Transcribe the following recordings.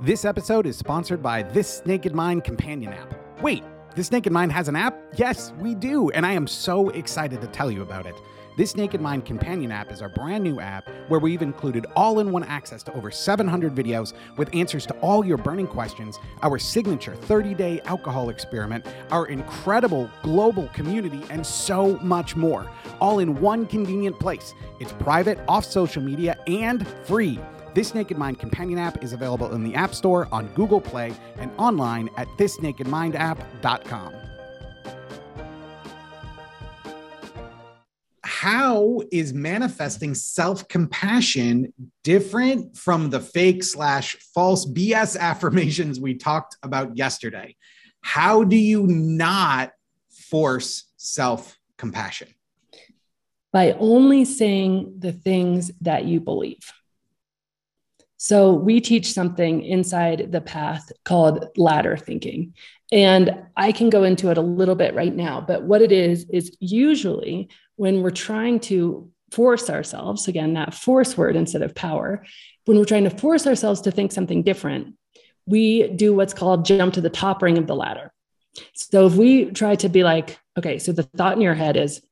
This episode is sponsored by This Naked Mind companion app. Wait, This Naked Mind has an app? Yes, we do, and I am so excited to tell you about it. This Naked Mind companion app is our brand new app where we've included all in one access to over 700 videos with answers to all your burning questions, our signature 30 day alcohol experiment, our incredible global community, and so much more. All in one convenient place. It's private, off social media, and free. This Naked Mind companion app is available in the App Store, on Google Play, and online at thisnakedmindapp.com. How is manifesting self compassion different from the fake slash false BS affirmations we talked about yesterday? How do you not force self compassion? By only saying the things that you believe. So we teach something inside the path called ladder thinking. And I can go into it a little bit right now, but what it is, is usually when we're trying to force ourselves, again, that force word instead of power, when we're trying to force ourselves to think something different, we do what's called jump to the top ring of the ladder. So if we try to be like, okay, so the thought in your head is,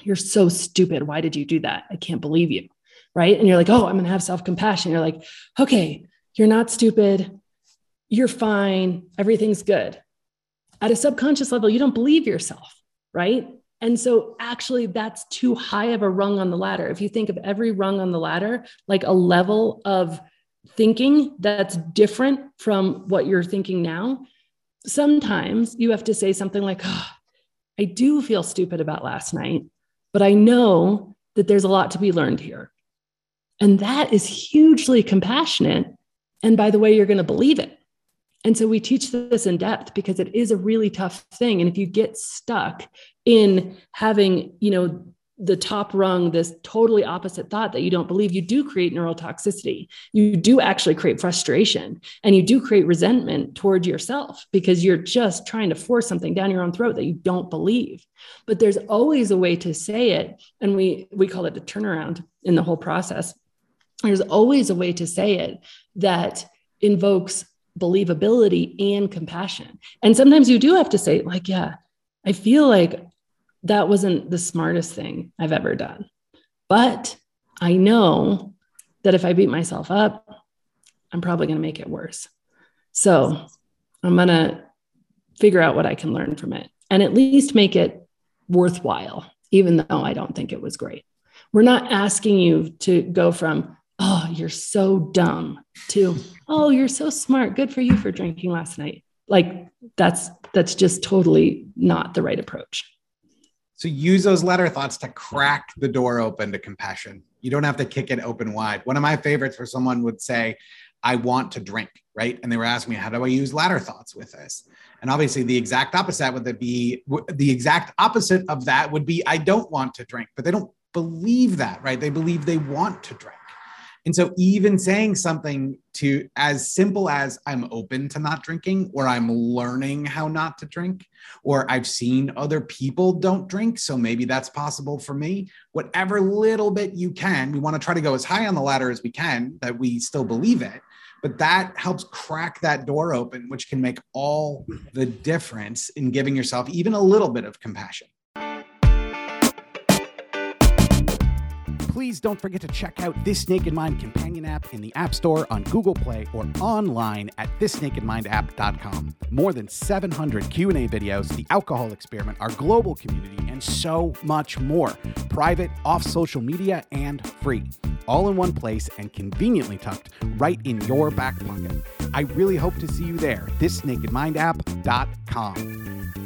you're so stupid. Why did you do that? I can't believe you right? And you're like, oh, I'm going to have self compassion. You're like, okay, you're not stupid. You're fine. Everything's good. At a subconscious level, you don't believe yourself, right? And so, actually, that's too high of a rung on the ladder. If you think of every rung on the ladder like a level of thinking that's different from what you're thinking now, sometimes you have to say something like, oh, I do feel stupid about last night, but I know that there's a lot to be learned here. And that is hugely compassionate. And by the way, you're going to believe it. And so we teach this in depth because it is a really tough thing. And if you get stuck in having, you know, the top rung, this totally opposite thought that you don't believe, you do create neurotoxicity. You do actually create frustration and you do create resentment toward yourself because you're just trying to force something down your own throat that you don't believe. But there's always a way to say it. And we we call it a turnaround in the whole process there's always a way to say it that invokes believability and compassion. And sometimes you do have to say, like, yeah, I feel like that wasn't the smartest thing I've ever done. But I know that if I beat myself up, I'm probably going to make it worse. So I'm going to figure out what I can learn from it and at least make it worthwhile, even though I don't think it was great. We're not asking you to go from, oh, you're so dumb to, oh, you're so smart. Good for you for drinking last night. Like that's that's just totally not the right approach. So use those ladder thoughts to crack the door open to compassion. You don't have to kick it open wide. One of my favorites where someone would say, I want to drink, right? And they were asking me, how do I use ladder thoughts with this? And obviously, the exact opposite would be the exact opposite of that would be, I don't want to drink, but they don't believe that, right? They believe they want to drink. And so, even saying something to as simple as I'm open to not drinking, or I'm learning how not to drink, or I've seen other people don't drink. So maybe that's possible for me. Whatever little bit you can, we want to try to go as high on the ladder as we can that we still believe it. But that helps crack that door open, which can make all the difference in giving yourself even a little bit of compassion. Please don't forget to check out This Naked Mind companion app in the App Store on Google Play or online at thisnakedmindapp.com. More than 700 Q&A videos, the alcohol experiment, our global community, and so much more. Private, off social media, and free. All in one place and conveniently tucked right in your back pocket. I really hope to see you there. thisnakedmindapp.com.